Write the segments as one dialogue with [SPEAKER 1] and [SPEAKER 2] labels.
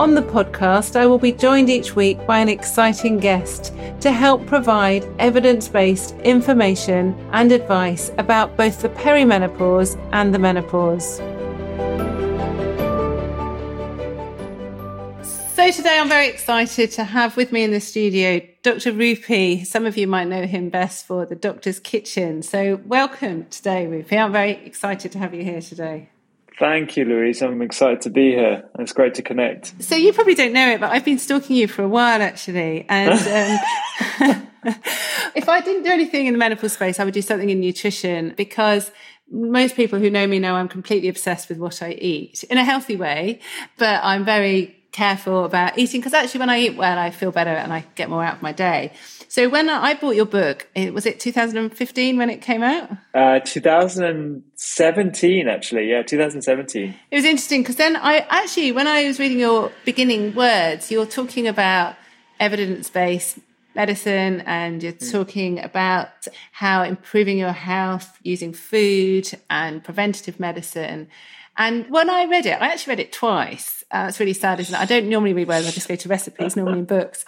[SPEAKER 1] On the podcast, I will be joined each week by an exciting guest to help provide evidence based information and advice about both the perimenopause and the menopause. So, today I'm very excited to have with me in the studio Dr. Rupy. Some of you might know him best for the Doctor's Kitchen. So, welcome today, Rupy. I'm very excited to have you here today.
[SPEAKER 2] Thank you, Louise. I'm excited to be here. It's great to connect.
[SPEAKER 1] So you probably don't know it, but I've been stalking you for a while, actually. And um, if I didn't do anything in the menopause space, I would do something in nutrition because most people who know me know I'm completely obsessed with what I eat in a healthy way, but I'm very careful about eating because actually when I eat well, I feel better and I get more out of my day. So when I bought your book, was it 2015 when it came out?
[SPEAKER 2] Uh, 2017, actually. Yeah, 2017.
[SPEAKER 1] It was interesting because then I actually, when I was reading your beginning words, you're talking about evidence based medicine and you're mm. talking about how improving your health using food and preventative medicine. And when I read it, I actually read it twice. Uh, it's really sad, isn't it? I don't normally read words, I just go to recipes, normally in books.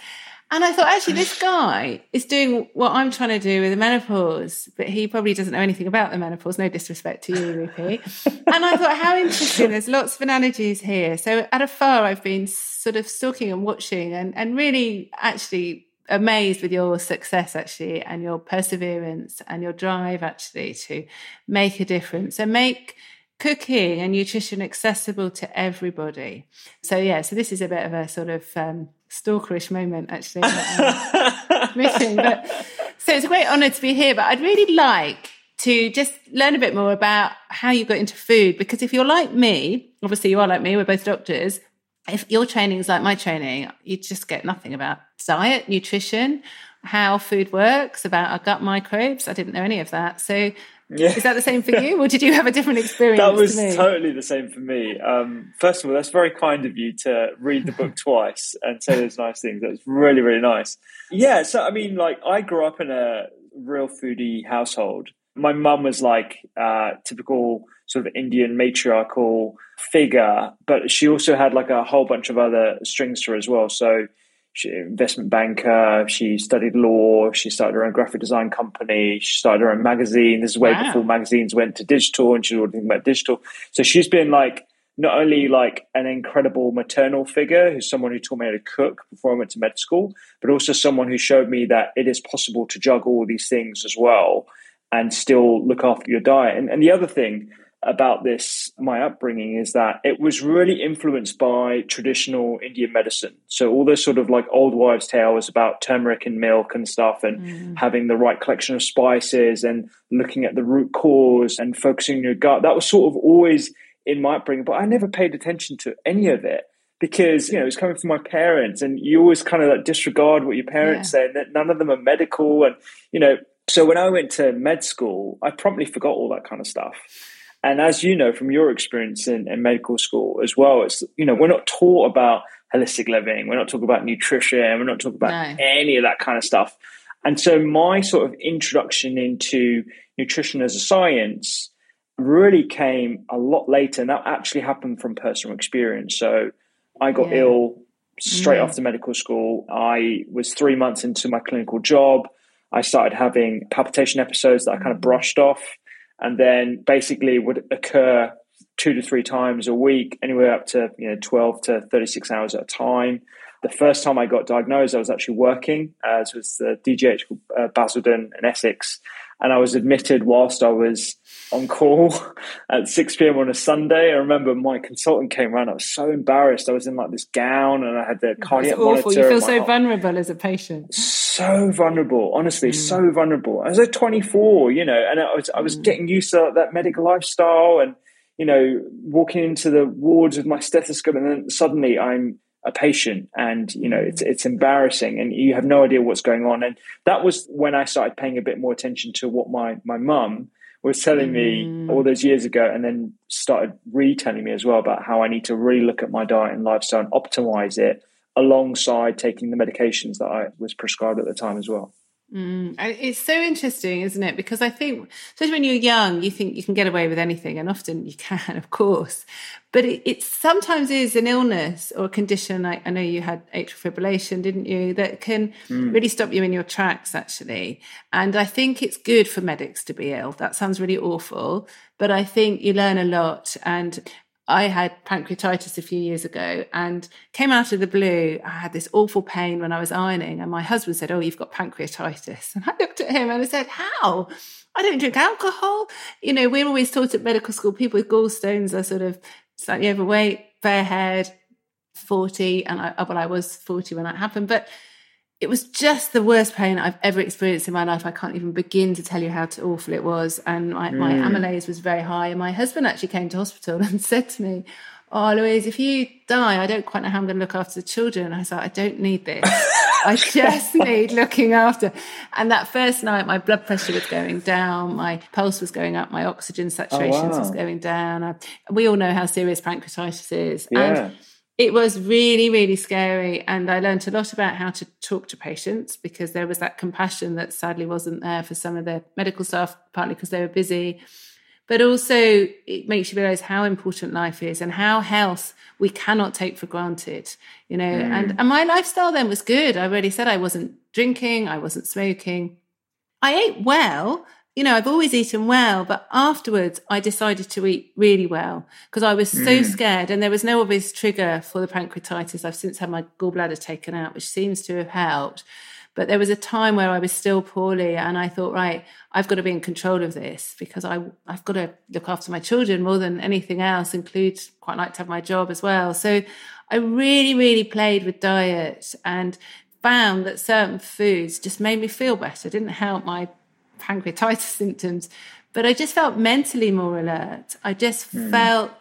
[SPEAKER 1] And I thought, actually, this guy is doing what I'm trying to do with the menopause, but he probably doesn't know anything about the menopause. No disrespect to you, Rupy. and I thought, how interesting. There's lots of analogies here. So at afar, I've been sort of stalking and watching and, and really actually amazed with your success actually and your perseverance and your drive actually to make a difference and make cooking and nutrition accessible to everybody. So yeah, so this is a bit of a sort of um, stalkerish moment actually meeting. But so it's a great honour to be here. But I'd really like to just learn a bit more about how you got into food because if you're like me, obviously you are like me, we're both doctors. If your training is like my training, you just get nothing about diet, nutrition, how food works, about our gut microbes. I didn't know any of that. So yeah. Is that the same for you, or did you have a different experience?
[SPEAKER 2] that was to totally the same for me. Um, first of all, that's very kind of you to read the book twice and say those nice things. That's really, really nice. Yeah, so I mean, like, I grew up in a real foodie household. My mum was like uh, typical sort of Indian matriarchal figure, but she also had like a whole bunch of other strings to her as well. So she, investment banker. She studied law. She started her own graphic design company. She started her own magazine. This is way wow. before magazines went to digital, and she was thinking about digital. So she's been like not only like an incredible maternal figure, who's someone who taught me how to cook before I went to med school, but also someone who showed me that it is possible to juggle all these things as well and still look after your diet. And, and the other thing about this, my upbringing, is that it was really influenced by traditional Indian medicine. So all this sort of like old wives' tales about turmeric and milk and stuff, and mm. having the right collection of spices and looking at the root cause and focusing on your gut. That was sort of always in my upbringing, but I never paid attention to any of it because you know it's coming from my parents, and you always kind of like disregard what your parents yeah. say, and that none of them are medical, and you know. So when I went to med school, I promptly forgot all that kind of stuff. And as you know from your experience in, in medical school as well, it's you know we're not taught about holistic living, we're not talking about nutrition, we're not talking about no. any of that kind of stuff. And so my sort of introduction into nutrition as a science really came a lot later, and that actually happened from personal experience. So I got yeah. ill straight mm. after medical school. I was three months into my clinical job. I started having palpitation episodes that I kind of mm. brushed off and then basically would occur two to three times a week, anywhere up to you know 12 to 36 hours at a time. The first time I got diagnosed, I was actually working as was the DGH uh, Basildon in Essex, and I was admitted whilst I was on call at 6 p.m. on a Sunday. I remember my consultant came around. I was so embarrassed. I was in like this gown and I had the cardiac
[SPEAKER 1] awful.
[SPEAKER 2] monitor.
[SPEAKER 1] You feel so heart. vulnerable as a patient.
[SPEAKER 2] So vulnerable, honestly, mm. so vulnerable. I was at 24, you know, and I was I was mm. getting used to that medical lifestyle and you know walking into the wards with my stethoscope, and then suddenly I'm a patient and you know it's it's embarrassing and you have no idea what's going on and that was when I started paying a bit more attention to what my my mum was telling me mm. all those years ago, and then started retelling me as well about how I need to really look at my diet and lifestyle and optimize it alongside taking the medications that I was prescribed at the time as well.
[SPEAKER 1] Mm, it's so interesting, isn't it? Because I think, especially when you're young, you think you can get away with anything, and often you can, of course. But it, it sometimes is an illness or a condition. Like I know you had atrial fibrillation, didn't you? That can mm. really stop you in your tracks, actually. And I think it's good for medics to be ill. That sounds really awful, but I think you learn a lot. And I had pancreatitis a few years ago and came out of the blue. I had this awful pain when I was ironing, and my husband said, Oh, you've got pancreatitis. And I looked at him and I said, How? I don't drink alcohol. You know, we're always taught at medical school people with gallstones are sort of slightly overweight, fair haired, 40. And I, well, I was 40 when that happened. But it was just the worst pain I've ever experienced in my life. I can't even begin to tell you how awful it was. And my, mm. my amylase was very high. And my husband actually came to hospital and said to me, Oh, Louise, if you die, I don't quite know how I'm going to look after the children. I was like, I don't need this. I just need looking after. And that first night, my blood pressure was going down, my pulse was going up, my oxygen saturations oh, wow. was going down. I, we all know how serious pancreatitis is.
[SPEAKER 2] Yeah.
[SPEAKER 1] And it was really, really scary. And I learned a lot about how to talk to patients because there was that compassion that sadly wasn't there for some of the medical staff, partly because they were busy. But also, it makes you realize how important life is and how health we cannot take for granted, you know. Mm. And, and my lifestyle then was good. I already said I wasn't drinking, I wasn't smoking. I ate well, you know, I've always eaten well, but afterwards I decided to eat really well because I was so mm. scared and there was no obvious trigger for the pancreatitis. I've since had my gallbladder taken out, which seems to have helped. But there was a time where I was still poorly and I thought, right, I've got to be in control of this because I, I've got to look after my children more than anything else, include quite like to have my job as well. So I really, really played with diet and found that certain foods just made me feel better, didn't help my pancreatitis symptoms, but I just felt mentally more alert. I just mm. felt,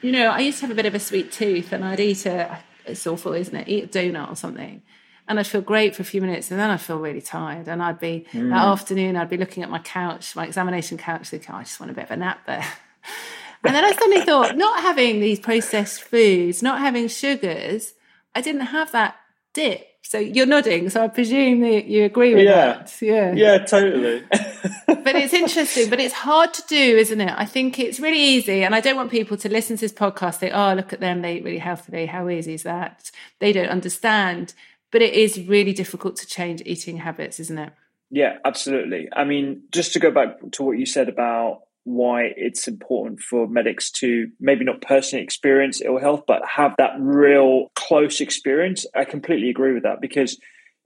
[SPEAKER 1] you know, I used to have a bit of a sweet tooth and I'd eat a, it's awful, isn't it? Eat a donut or something. And I'd feel great for a few minutes and then I'd feel really tired. And I'd be, mm. that afternoon, I'd be looking at my couch, my examination couch, thinking, oh, I just want a bit of a nap there. and then I suddenly thought, not having these processed foods, not having sugars, I didn't have that dip so you're nodding, so I presume that you agree with yeah. that.
[SPEAKER 2] Yeah. Yeah, totally.
[SPEAKER 1] but it's interesting, but it's hard to do, isn't it? I think it's really easy. And I don't want people to listen to this podcast, say, oh, look at them, they eat really healthily. How easy is that? They don't understand. But it is really difficult to change eating habits, isn't it?
[SPEAKER 2] Yeah, absolutely. I mean, just to go back to what you said about why it's important for medics to maybe not personally experience ill health, but have that real close experience. I completely agree with that because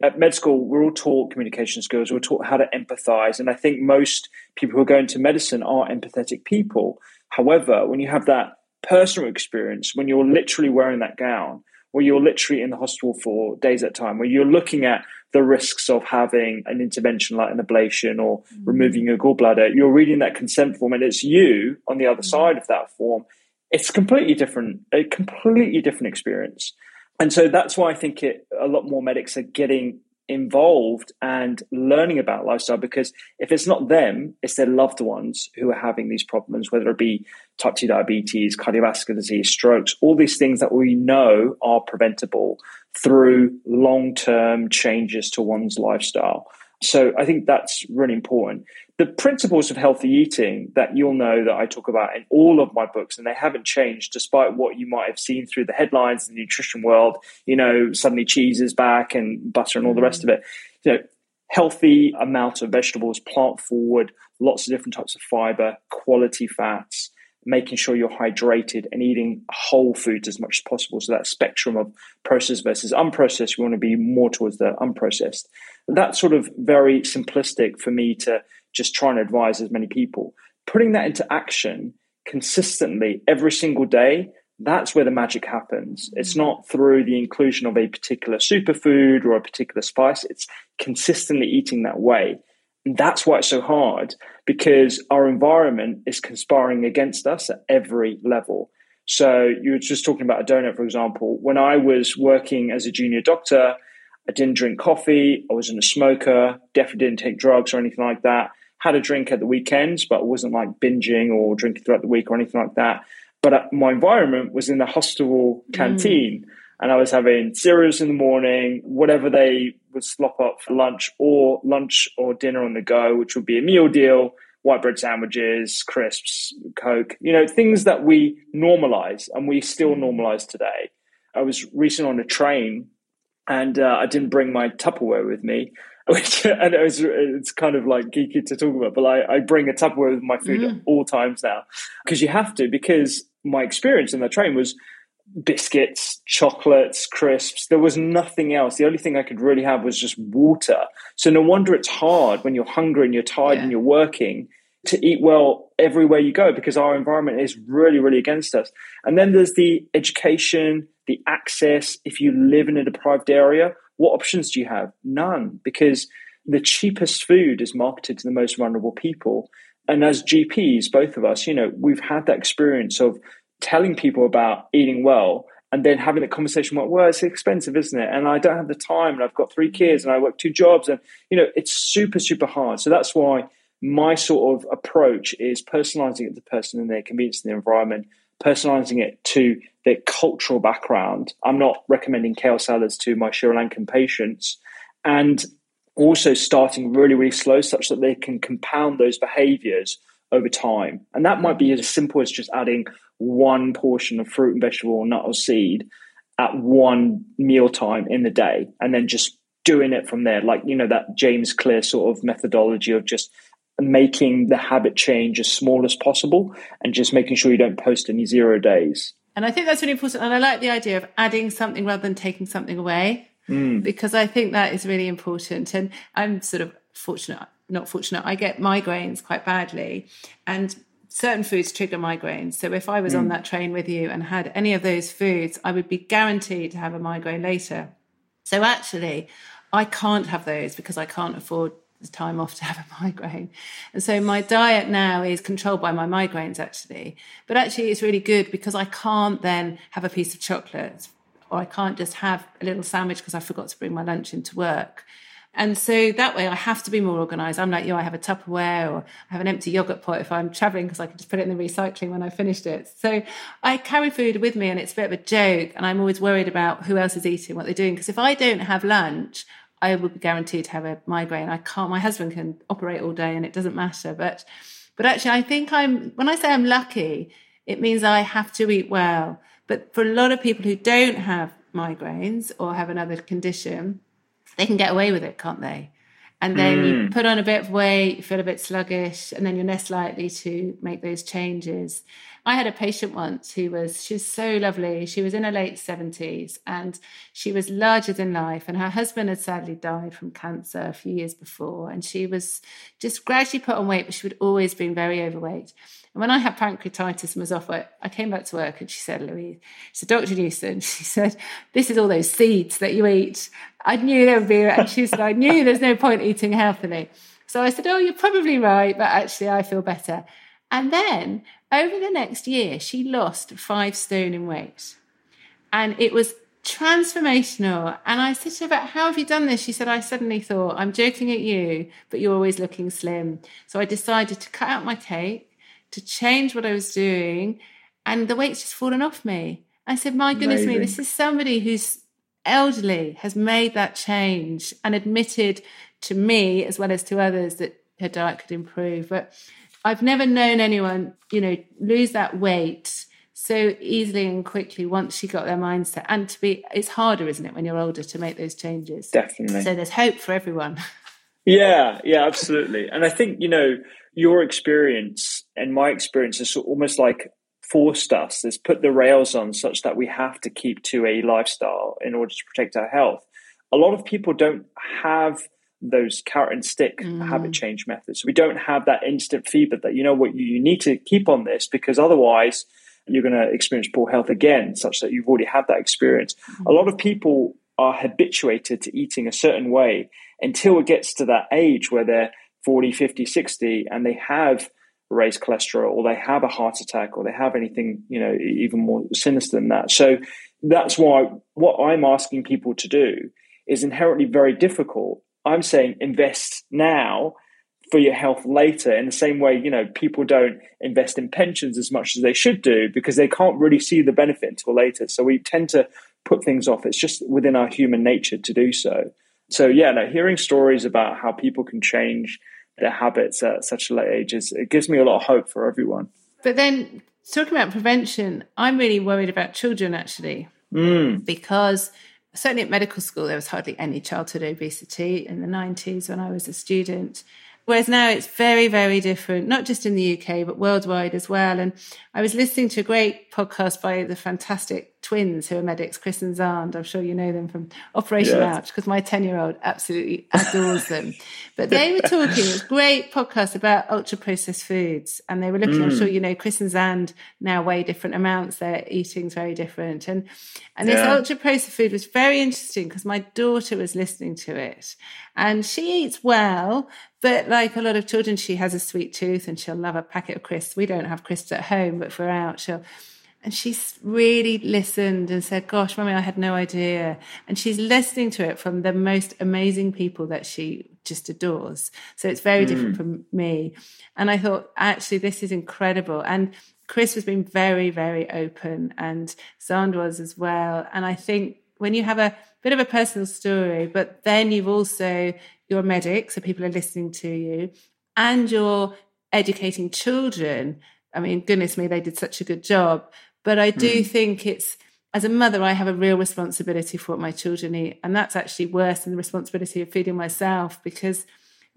[SPEAKER 2] at med school, we're all taught communication skills, we're taught how to empathize. And I think most people who are going to medicine are empathetic people. However, when you have that personal experience, when you're literally wearing that gown, where you're literally in the hospital for days at a time, where you're looking at the risks of having an intervention like an ablation or mm. removing your gallbladder, you're reading that consent form and it's you on the other mm. side of that form. It's completely different, a completely different experience. And so that's why I think it, a lot more medics are getting involved and learning about lifestyle because if it's not them, it's their loved ones who are having these problems, whether it be type 2 diabetes, cardiovascular disease, strokes, all these things that we know are preventable through long term changes to one's lifestyle. So I think that's really important. The principles of healthy eating that you'll know that I talk about in all of my books, and they haven't changed despite what you might have seen through the headlines in the nutrition world. You know, suddenly cheese is back and butter and all the rest of it. You know, healthy amount of vegetables, plant forward, lots of different types of fiber, quality fats, making sure you're hydrated and eating whole foods as much as possible. So that spectrum of processed versus unprocessed, we want to be more towards the unprocessed. That's sort of very simplistic for me to just try and advise as many people. Putting that into action consistently every single day, that's where the magic happens. It's mm-hmm. not through the inclusion of a particular superfood or a particular spice. It's consistently eating that way. And that's why it's so hard because our environment is conspiring against us at every level. So you were just talking about a donut, for example. When I was working as a junior doctor, I didn't drink coffee. I wasn't a smoker. Definitely didn't take drugs or anything like that. had a drink at the weekends, but it wasn't like binging or drinking throughout the week or anything like that. But uh, my environment was in the hostel canteen. Mm. And I was having cereals in the morning, whatever they would slop up for lunch, or lunch or dinner on the go, which would be a meal deal, white bread sandwiches, crisps, Coke, you know, things that we normalize and we still normalize today. I was recently on a train and uh, I didn't bring my Tupperware with me. Which and it was, it's kind of like geeky to talk about, but I, I bring a Tupperware with my food mm. at all times now because you have to. Because my experience in the train was biscuits, chocolates, crisps. There was nothing else. The only thing I could really have was just water. So no wonder it's hard when you're hungry and you're tired yeah. and you're working to eat well everywhere you go because our environment is really, really against us. And then there's the education, the access. If you live in a deprived area, what options do you have? None, because the cheapest food is marketed to the most vulnerable people. And as GPs, both of us, you know, we've had that experience of telling people about eating well and then having a conversation about, well, it's expensive, isn't it? And I don't have the time and I've got three kids and I work two jobs and, you know, it's super, super hard. So that's why my sort of approach is personalizing it to the person and their convenience in the environment, personalizing it to their cultural background. I'm not recommending kale salads to my Sri Lankan patients. And also starting really, really slow such that they can compound those behaviors over time. And that might be as simple as just adding one portion of fruit and vegetable or nut or seed at one meal time in the day and then just doing it from there. Like, you know, that James Clear sort of methodology of just making the habit change as small as possible and just making sure you don't post any zero days.
[SPEAKER 1] And I think that's really important. And I like the idea of adding something rather than taking something away, mm. because I think that is really important. And I'm sort of fortunate, not fortunate, I get migraines quite badly. And certain foods trigger migraines. So if I was mm. on that train with you and had any of those foods, I would be guaranteed to have a migraine later. So actually, I can't have those because I can't afford the time off to have a migraine. And so my diet now is controlled by my migraines actually. But actually it's really good because I can't then have a piece of chocolate or I can't just have a little sandwich because I forgot to bring my lunch into work. And so that way I have to be more organized. I'm like, you I have a Tupperware or I have an empty yogurt pot if I'm traveling because I can just put it in the recycling when I finished it. So I carry food with me and it's a bit of a joke. And I'm always worried about who else is eating, what they're doing. Because if I don't have lunch, I will be guaranteed to have a migraine. I can't. My husband can operate all day, and it doesn't matter. But, but actually, I think I'm. When I say I'm lucky, it means I have to eat well. But for a lot of people who don't have migraines or have another condition, they can get away with it, can't they? And then mm. you put on a bit of weight, you feel a bit sluggish, and then you're less likely to make those changes. I had a patient once who was, she was so lovely. She was in her late 70s and she was larger than life. And her husband had sadly died from cancer a few years before. And she was just gradually put on weight, but she would always been very overweight. And when I had pancreatitis and was off work, I came back to work and she said, Louise, she said, Dr. Newson, she said, this is all those seeds that you eat. I knew there would be, and she said, I knew there's no point eating healthily. So I said, oh, you're probably right, but actually I feel better. And then over the next year, she lost five stone in weight. And it was transformational. And I said to her, about how have you done this? She said, I suddenly thought, I'm joking at you, but you're always looking slim. So I decided to cut out my cake, to change what I was doing, and the weight's just fallen off me. I said, My goodness Amazing. me, this is somebody who's elderly, has made that change and admitted to me as well as to others that her diet could improve. But I've never known anyone, you know, lose that weight so easily and quickly once she got their mindset. And to be, it's harder, isn't it, when you're older to make those changes?
[SPEAKER 2] Definitely.
[SPEAKER 1] So there's hope for everyone.
[SPEAKER 2] Yeah, yeah, absolutely. And I think, you know, your experience and my experience is almost like forced us, has put the rails on such that we have to keep to a lifestyle in order to protect our health. A lot of people don't have those carrot and stick mm. habit change methods. We don't have that instant feedback that, you know what, you, you need to keep on this because otherwise you're going to experience poor health again, such that you've already had that experience. Mm. A lot of people are habituated to eating a certain way until it gets to that age where they're 40, 50, 60, and they have raised cholesterol or they have a heart attack or they have anything, you know, even more sinister than that. So that's why what I'm asking people to do is inherently very difficult. I'm saying invest now for your health later in the same way you know people don't invest in pensions as much as they should do because they can't really see the benefit until later. So we tend to put things off. It's just within our human nature to do so. So yeah no, hearing stories about how people can change their habits at such a late age is it gives me a lot of hope for everyone
[SPEAKER 1] but then talking about prevention i'm really worried about children actually
[SPEAKER 2] mm.
[SPEAKER 1] because certainly at medical school there was hardly any childhood obesity in the 90s when i was a student Whereas now it's very, very different, not just in the UK, but worldwide as well. And I was listening to a great podcast by the fantastic twins who are medics, Chris and Xand. I'm sure you know them from Operation yes. Ouch because my 10 year old absolutely adores them. But they were talking, it was a great podcast about ultra processed foods. And they were looking, mm. I'm sure you know, Chris and Xand now weigh different amounts. Their eating's very different. And, and this yeah. ultra processed food was very interesting because my daughter was listening to it and she eats well, but like a lot of children, she has a sweet tooth and she'll love a packet of crisps. We don't have crisps at home, but if we're out, she'll and she's really listened and said, Gosh, mommy, I had no idea. And she's listening to it from the most amazing people that she just adores. So it's very mm. different from me. And I thought, actually, this is incredible. And Chris has been very, very open, and Xand was as well. And I think when you have a bit of a personal story, but then you've also, you're a medic, so people are listening to you, and you're educating children. I mean, goodness me, they did such a good job. But I do mm. think it's, as a mother, I have a real responsibility for what my children eat. And that's actually worse than the responsibility of feeding myself because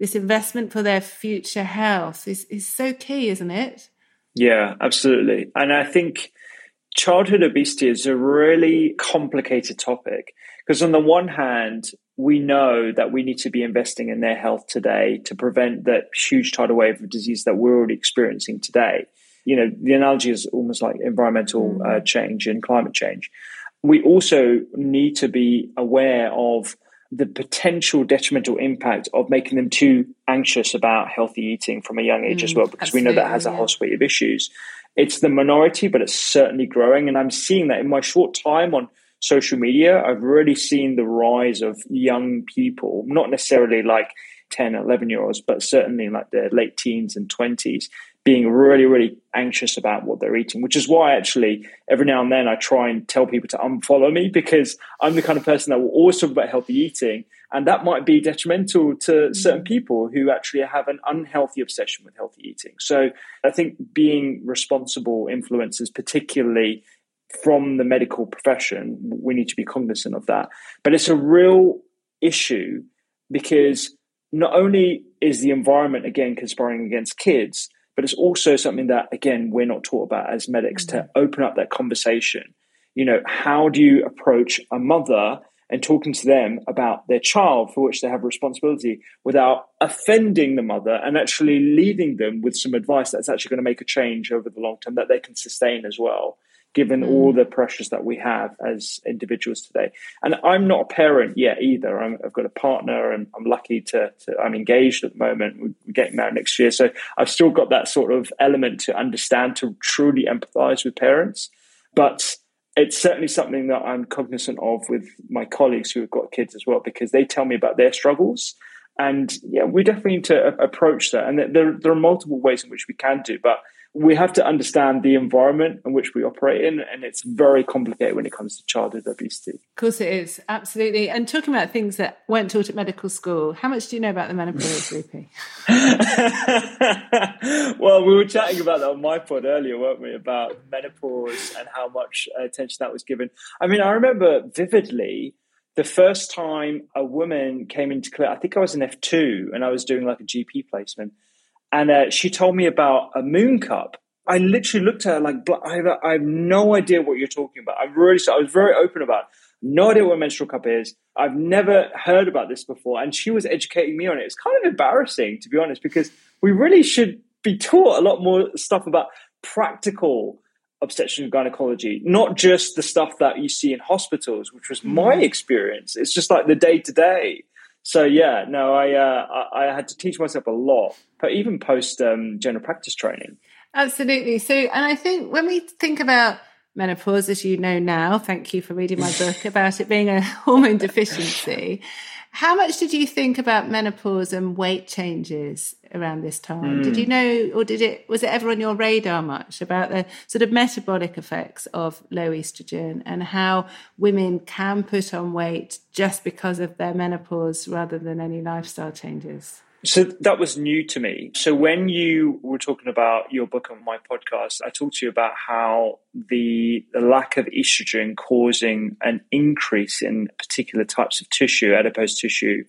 [SPEAKER 1] this investment for their future health is, is so key, isn't it?
[SPEAKER 2] Yeah, absolutely. And I think childhood obesity is a really complicated topic because, on the one hand, we know that we need to be investing in their health today to prevent that huge tidal wave of disease that we're already experiencing today you know, the analogy is almost like environmental mm. uh, change and climate change. We also need to be aware of the potential detrimental impact of making them too anxious about healthy eating from a young age mm, as well, because we know that has a whole suite of issues. It's the minority, but it's certainly growing. And I'm seeing that in my short time on social media, I've really seen the rise of young people, not necessarily like 10, 11 year olds, but certainly like their late teens and 20s, being really, really anxious about what they're eating, which is why actually every now and then I try and tell people to unfollow me because I'm the kind of person that will always talk about healthy eating. And that might be detrimental to certain mm. people who actually have an unhealthy obsession with healthy eating. So I think being responsible influencers, particularly from the medical profession, we need to be cognizant of that. But it's a real issue because not only is the environment again conspiring against kids, but it's also something that again we're not taught about as medics mm-hmm. to open up that conversation you know how do you approach a mother and talking to them about their child for which they have responsibility without offending the mother and actually leaving them with some advice that's actually going to make a change over the long term that they can sustain as well given mm. all the pressures that we have as individuals today. And I'm not a parent yet either. i have got a partner and I'm lucky to, to, I'm engaged at the moment. We're getting married next year. So I've still got that sort of element to understand, to truly empathize with parents. But it's certainly something that I'm cognizant of with my colleagues who have got kids as well, because they tell me about their struggles. And yeah, we definitely need to approach that. And there, there are multiple ways in which we can do, but we have to understand the environment in which we operate in, and it's very complicated when it comes to childhood obesity.
[SPEAKER 1] Of course, it is absolutely. And talking about things that weren't taught at medical school, how much do you know about the menopause, Rupy?
[SPEAKER 2] well, we were chatting about that on my pod earlier, weren't we? About menopause and how much attention that was given. I mean, I remember vividly the first time a woman came into clinic. I think I was in F two, and I was doing like a GP placement and uh, she told me about a moon cup. I literally looked at her like, I have, I have no idea what you're talking about. I'm really, I was very open about. It. No idea what a menstrual cup is. I've never heard about this before, and she was educating me on it. It's kind of embarrassing, to be honest, because we really should be taught a lot more stuff about practical obstetrics and gynecology, not just the stuff that you see in hospitals, which was my mm-hmm. experience. It's just like the day to day. So yeah, no, I, uh, I, I had to teach myself a lot, but even post um, general practice training.
[SPEAKER 1] Absolutely. So, and I think when we think about menopause, as you know now. Thank you for reading my book about it being a hormone deficiency. How much did you think about menopause and weight changes around this time? Mm. Did you hmm. know, or did it was it ever on your radar much about the sort of metabolic effects of low estrogen and how women can put on weight just because of their menopause rather than any lifestyle changes?
[SPEAKER 2] So that was new to me. So when you were talking about your book on my podcast, I talked to you about how the, the lack of estrogen causing an increase in particular types of tissue, adipose tissue,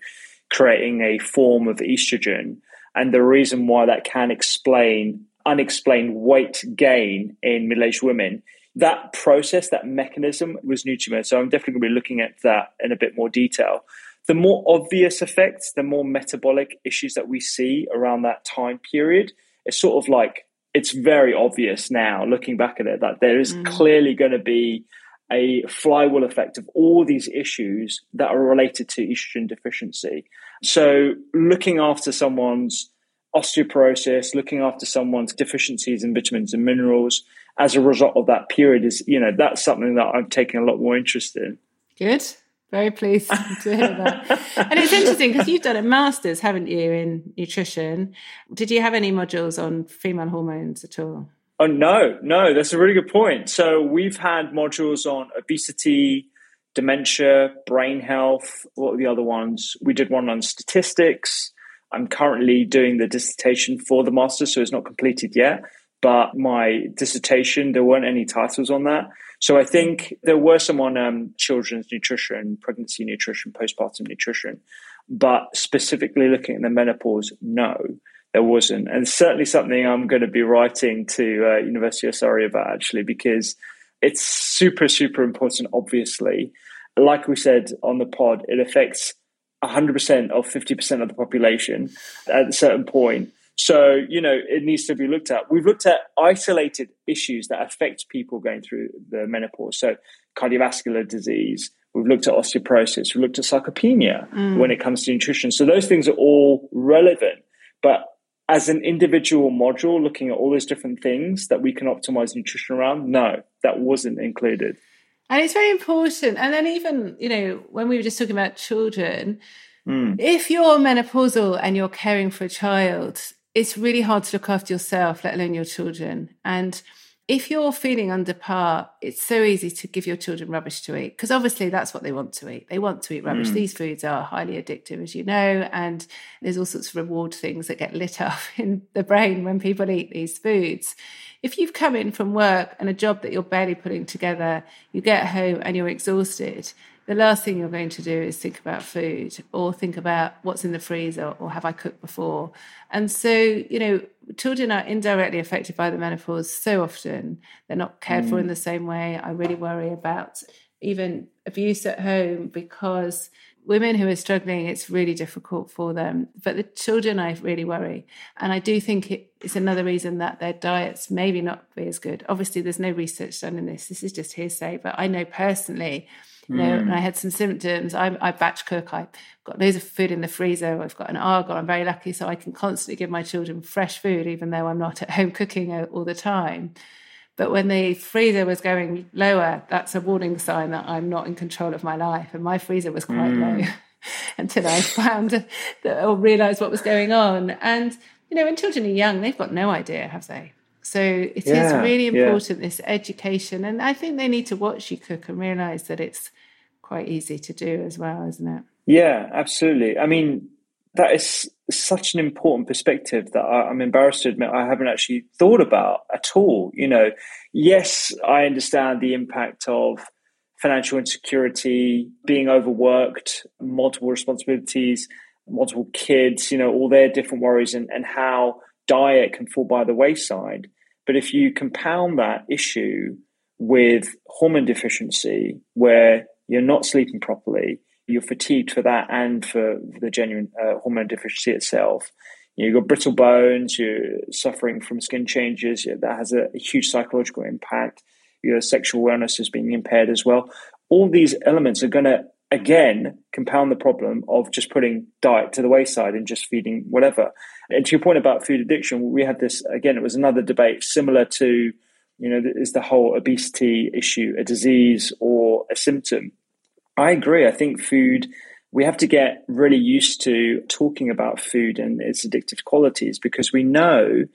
[SPEAKER 2] creating a form of estrogen. And the reason why that can explain unexplained weight gain in middle-aged women that process, that mechanism was new to me. So I'm definitely going to be looking at that in a bit more detail the more obvious effects, the more metabolic issues that we see around that time period, it's sort of like it's very obvious now looking back at it that there is mm. clearly going to be a flywheel effect of all these issues that are related to estrogen deficiency. So, looking after someone's osteoporosis, looking after someone's deficiencies in vitamins and minerals as a result of that period is, you know, that's something that I'm taking a lot more interest in.
[SPEAKER 1] Good. Very pleased to hear that. and it's interesting because you've done a master's, haven't you, in nutrition? Did you have any modules on female hormones at all?
[SPEAKER 2] Oh, no, no, that's a really good point. So we've had modules on obesity, dementia, brain health. What are the other ones? We did one on statistics. I'm currently doing the dissertation for the master, so it's not completed yet. But my dissertation, there weren't any titles on that. So I think there were some on um, children's nutrition, pregnancy nutrition, postpartum nutrition, but specifically looking at the menopause, no, there wasn't. And certainly something I'm going to be writing to uh, University of Surrey about actually, because it's super, super important, obviously. Like we said on the pod, it affects 100% of 50% of the population at a certain point. So, you know, it needs to be looked at. We've looked at isolated issues that affect people going through the menopause. So, cardiovascular disease. We've looked at osteoporosis. We've looked at sarcopenia mm. when it comes to nutrition. So, those things are all relevant. But as an individual module, looking at all those different things that we can optimize nutrition around, no, that wasn't included.
[SPEAKER 1] And it's very important. And then, even, you know, when we were just talking about children, mm. if you're menopausal and you're caring for a child, it's really hard to look after yourself, let alone your children. And if you're feeling under par, it's so easy to give your children rubbish to eat because obviously that's what they want to eat. They want to eat rubbish. Mm. These foods are highly addictive, as you know, and there's all sorts of reward things that get lit up in the brain when people eat these foods. If you've come in from work and a job that you're barely putting together, you get home and you're exhausted, the last thing you're going to do is think about food or think about what's in the freezer or have I cooked before. And so, you know, children are indirectly affected by the menopause so often. They're not cared mm. for in mm. the same way. I really worry about even abuse at home because women who are struggling, it's really difficult for them. But the children, I really worry. And I do think it's another reason that their diets maybe not be as good. Obviously, there's no research done in this. This is just hearsay. But I know personally you know, mm. and I had some symptoms. I, I batch cook. I've got loads of food in the freezer. I've got an Argo. I'm very lucky, so I can constantly give my children fresh food, even though I'm not at home cooking all the time. But when the freezer was going lower, that's a warning sign that I'm not in control of my life. And my freezer was quite mm. low until I found that or realised what was going on. And you know, when children are young, they've got no idea, have they? So it yeah, is really important yeah. this education, and I think they need to watch you cook and realise that it's quite easy to do as well, isn't it?
[SPEAKER 2] Yeah, absolutely. I mean, that is such an important perspective that I, am embarrassed to admit I haven't actually thought about at all. You know, yes, I understand the impact of financial insecurity, being overworked, multiple responsibilities, multiple kids, you know, all their different worries and, and how diet can fall by the wayside. But if you compound that issue with hormone deficiency, where you're not sleeping properly, you're fatigued for that and for the genuine uh, hormone deficiency itself. You have got brittle bones, you're suffering from skin changes, that has a, a huge psychological impact. Your sexual awareness is being impaired as well. All these elements are going to, again, compound the problem of just putting diet to the wayside and just feeding whatever. And to your point about food addiction, we had this, again, it was another debate similar to You know, is the whole obesity issue a disease or a symptom? I agree. I think food, we have to get really used to talking about food and its addictive qualities because we know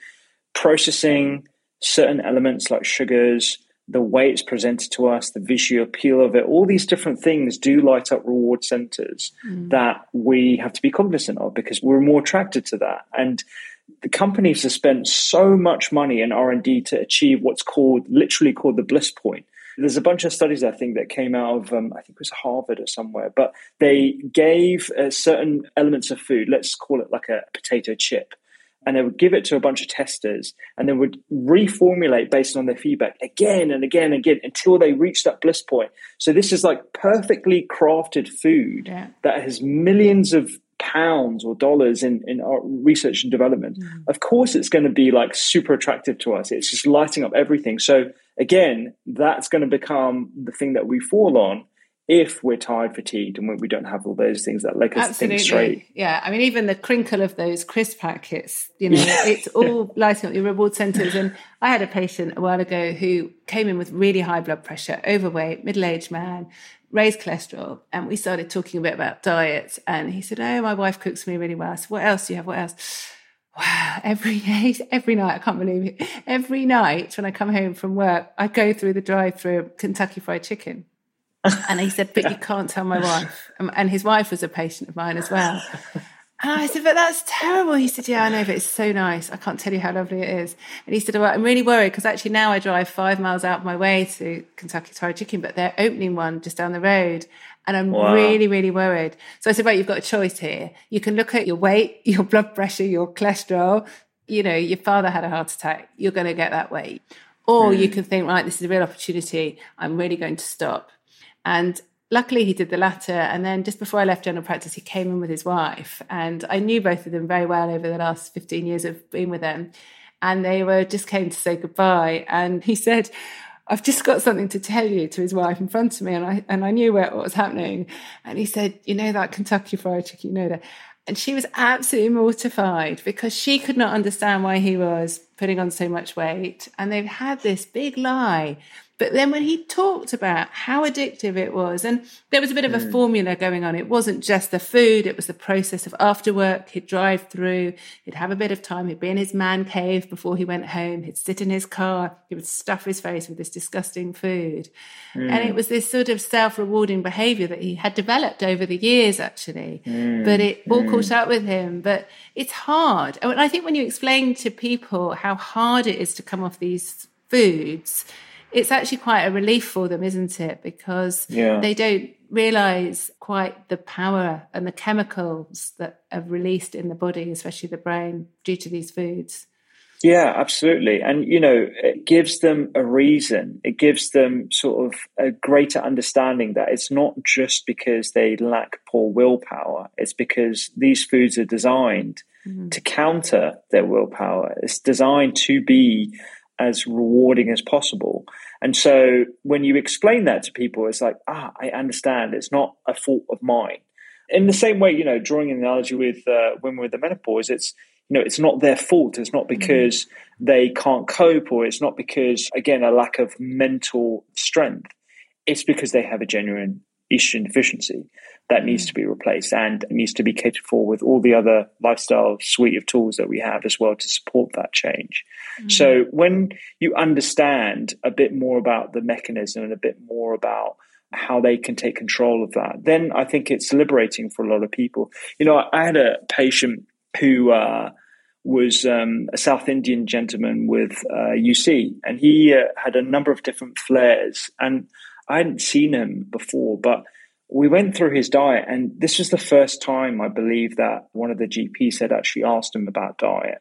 [SPEAKER 2] processing certain elements like sugars, the way it's presented to us, the visual appeal of it, all these different things do light up reward centers mm. that we have to be cognizant of because we're more attracted to that. And the companies have spent so much money in R&D to achieve what's called, literally called the bliss point. There's a bunch of studies I think that came out of um, I think it was Harvard or somewhere, but they gave uh, certain elements of food. Let's call it like a potato chip, and they would give it to a bunch of testers and they would reformulate based on their feedback again and again and again until they reach that bliss point. So this is like perfectly crafted food yeah. that has millions of pounds or dollars in, in our research and development. Mm. Of course, it's going to be like super attractive to us. It's just lighting up everything. So again, that's going to become the thing that we fall on if we're tired, fatigued, and when we don't have all those things that make us Absolutely. think straight.
[SPEAKER 1] Yeah, I mean, even the crinkle of those crisp packets, you know, it's all lighting up your reward centers. And I had a patient a while ago who came in with really high blood pressure, overweight, middle-aged man, raised cholesterol, and we started talking a bit about diet. And he said, "Oh, my wife cooks me really well." So what else do you have? What else? Wow, every day, every night, I can't believe it. Every night when I come home from work, I go through the drive through Kentucky Fried Chicken and he said, But you can't tell my wife. And his wife was a patient of mine as well. And I said, But that's terrible. He said, Yeah, I know, but it's so nice. I can't tell you how lovely it is. And he said, Well, I'm really worried because actually now I drive five miles out of my way to Kentucky Fried Chicken, but they're opening one just down the road. And I'm wow. really, really worried. So I said, Right, you've got a choice here. You can look at your weight, your blood pressure, your cholesterol. You know, your father had a heart attack. You're going to get that weight. Or mm. you can think, right, this is a real opportunity. I'm really going to stop. And luckily, he did the latter. And then just before I left general practice, he came in with his wife. And I knew both of them very well over the last 15 years of being with them. And they were just came to say goodbye. And he said, I've just got something to tell you to his wife in front of me. And I, and I knew what was happening. And he said, You know that Kentucky Fried Chicken, you know that. And she was absolutely mortified because she could not understand why he was putting on so much weight. And they've had this big lie but then when he talked about how addictive it was, and there was a bit of a mm. formula going on, it wasn't just the food, it was the process of after work. He'd drive through, he'd have a bit of time, he'd be in his man cave before he went home, he'd sit in his car, he would stuff his face with this disgusting food. Mm. And it was this sort of self rewarding behavior that he had developed over the years, actually. Mm. But it all caught mm. up with him. But it's hard. I think when you explain to people how hard it is to come off these foods, it's actually quite a relief for them, isn't it? Because yeah. they don't realize quite the power and the chemicals that are released in the body, especially the brain, due to these foods.
[SPEAKER 2] Yeah, absolutely. And, you know, it gives them a reason. It gives them sort of a greater understanding that it's not just because they lack poor willpower, it's because these foods are designed mm-hmm. to counter their willpower. It's designed to be as rewarding as possible. And so when you explain that to people, it's like, ah, I understand. It's not a fault of mine. In the same way, you know, drawing an analogy with uh, women with the menopause, it's you know, it's not their fault. It's not because mm-hmm. they can't cope, or it's not because again a lack of mental strength. It's because they have a genuine estrogen deficiency that needs mm. to be replaced and needs to be catered for with all the other lifestyle suite of tools that we have as well to support that change. Mm. So when you understand a bit more about the mechanism and a bit more about how they can take control of that, then I think it's liberating for a lot of people. You know, I had a patient who uh, was um, a South Indian gentleman with uh, UC, and he uh, had a number of different flares, and I hadn't seen him before, but we went through his diet, and this was the first time I believe that one of the GPs had actually asked him about diet.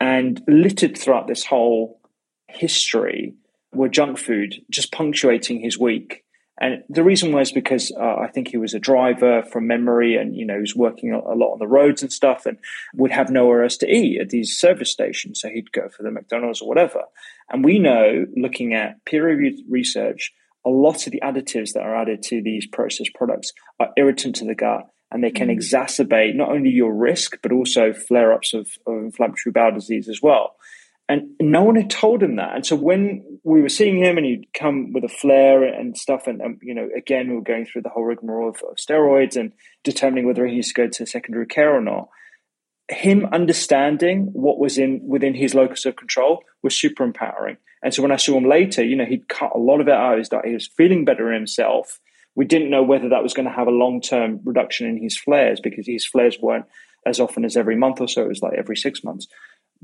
[SPEAKER 2] And littered throughout this whole history were junk food, just punctuating his week. And the reason was because uh, I think he was a driver from memory and, you know, he was working a lot on the roads and stuff and would have nowhere else to eat at these service stations. So he'd go for the McDonald's or whatever. And we know, looking at peer reviewed research, a lot of the additives that are added to these processed products are irritant to the gut and they can mm. exacerbate not only your risk but also flare ups of, of inflammatory bowel disease as well. And no one had told him that. And so when we were seeing him and he'd come with a flare and stuff, and, um, you know, again, we were going through the whole rigmarole of, of steroids and determining whether he used to go to secondary care or not. Him understanding what was in within his locus of control was super empowering. And so when I saw him later, you know, he'd cut a lot of it out. He was feeling better in himself. We didn't know whether that was going to have a long term reduction in his flares because his flares weren't as often as every month or so. It was like every six months.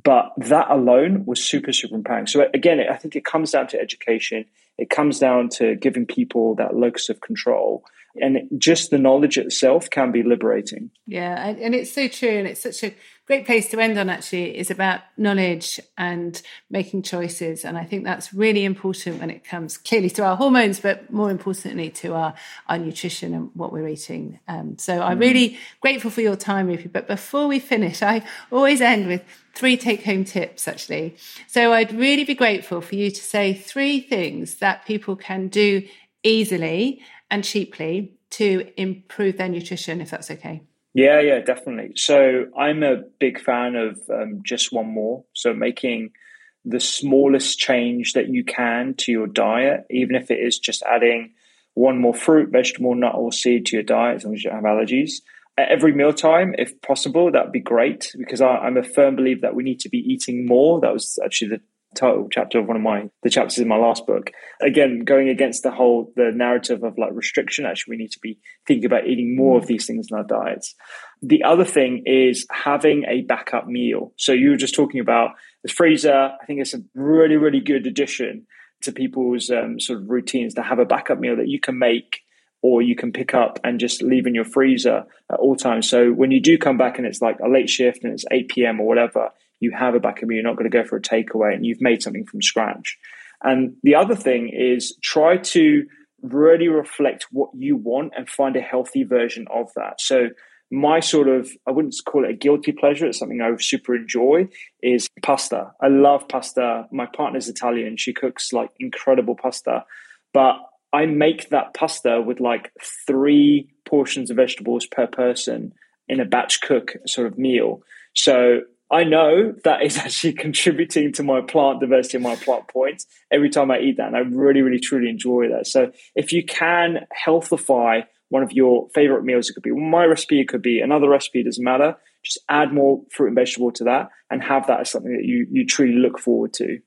[SPEAKER 2] But that alone was super, super empowering. So again, I think it comes down to education. It comes down to giving people that locus of control and just the knowledge itself can be liberating.
[SPEAKER 1] Yeah, and it's so true, and it's such a great place to end on. Actually, is about knowledge and making choices, and I think that's really important when it comes clearly to our hormones, but more importantly to our our nutrition and what we're eating. Um, so I'm mm. really grateful for your time, Rupy. But before we finish, I always end with three take home tips. Actually, so I'd really be grateful for you to say three things that people can do easily and cheaply to improve their nutrition, if that's okay.
[SPEAKER 2] Yeah, yeah, definitely. So I'm a big fan of um, just one more. So making the smallest change that you can to your diet, even if it is just adding one more fruit, vegetable, nut, or seed to your diet, as long as you don't have allergies. At every mealtime, if possible, that'd be great because I, I'm a firm believer that we need to be eating more. That was actually the title chapter of one of my the chapters in my last book again going against the whole the narrative of like restriction actually we need to be thinking about eating more of these things in our diets the other thing is having a backup meal so you were just talking about the freezer i think it's a really really good addition to people's um, sort of routines to have a backup meal that you can make or you can pick up and just leave in your freezer at all times. So when you do come back and it's like a late shift and it's 8 p.m. or whatever, you have a backup meal. You're not going to go for a takeaway and you've made something from scratch. And the other thing is try to really reflect what you want and find a healthy version of that. So my sort of I wouldn't call it a guilty pleasure, it's something I super enjoy, is pasta. I love pasta. My partner's Italian. She cooks like incredible pasta. But I make that pasta with like three portions of vegetables per person in a batch cook sort of meal. So I know that is actually contributing to my plant diversity and my plant points every time I eat that. And I really, really, truly enjoy that. So if you can healthify one of your favorite meals, it could be my recipe, it could be another recipe, doesn't matter. Just add more fruit and vegetable to that and have that as something that you, you truly look forward to.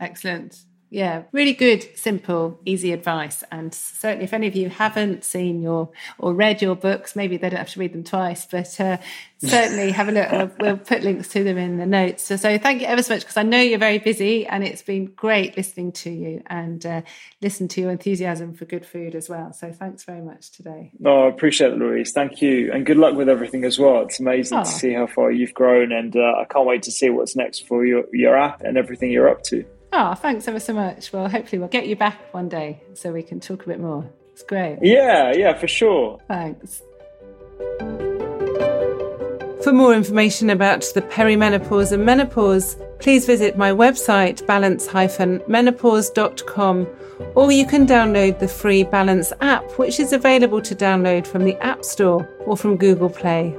[SPEAKER 1] Excellent. Yeah, really good, simple, easy advice. And certainly, if any of you haven't seen your or read your books, maybe they don't have to read them twice, but uh, certainly have a look. We'll put links to them in the notes. So, so thank you ever so much because I know you're very busy and it's been great listening to you and uh, listen to your enthusiasm for good food as well. So, thanks very much today.
[SPEAKER 2] Oh, I appreciate it, Louise. Thank you. And good luck with everything as well. It's amazing oh. to see how far you've grown. And uh, I can't wait to see what's next for your, your app and everything you're up to.
[SPEAKER 1] Oh, thanks ever so much. Well, hopefully we'll get you back one day so we can talk a bit more. It's great.
[SPEAKER 2] Yeah, yeah, for sure.
[SPEAKER 1] Thanks. For more information about the perimenopause and menopause, please visit my website balance-menopause.com or you can download the free Balance app which is available to download from the App Store or from Google Play.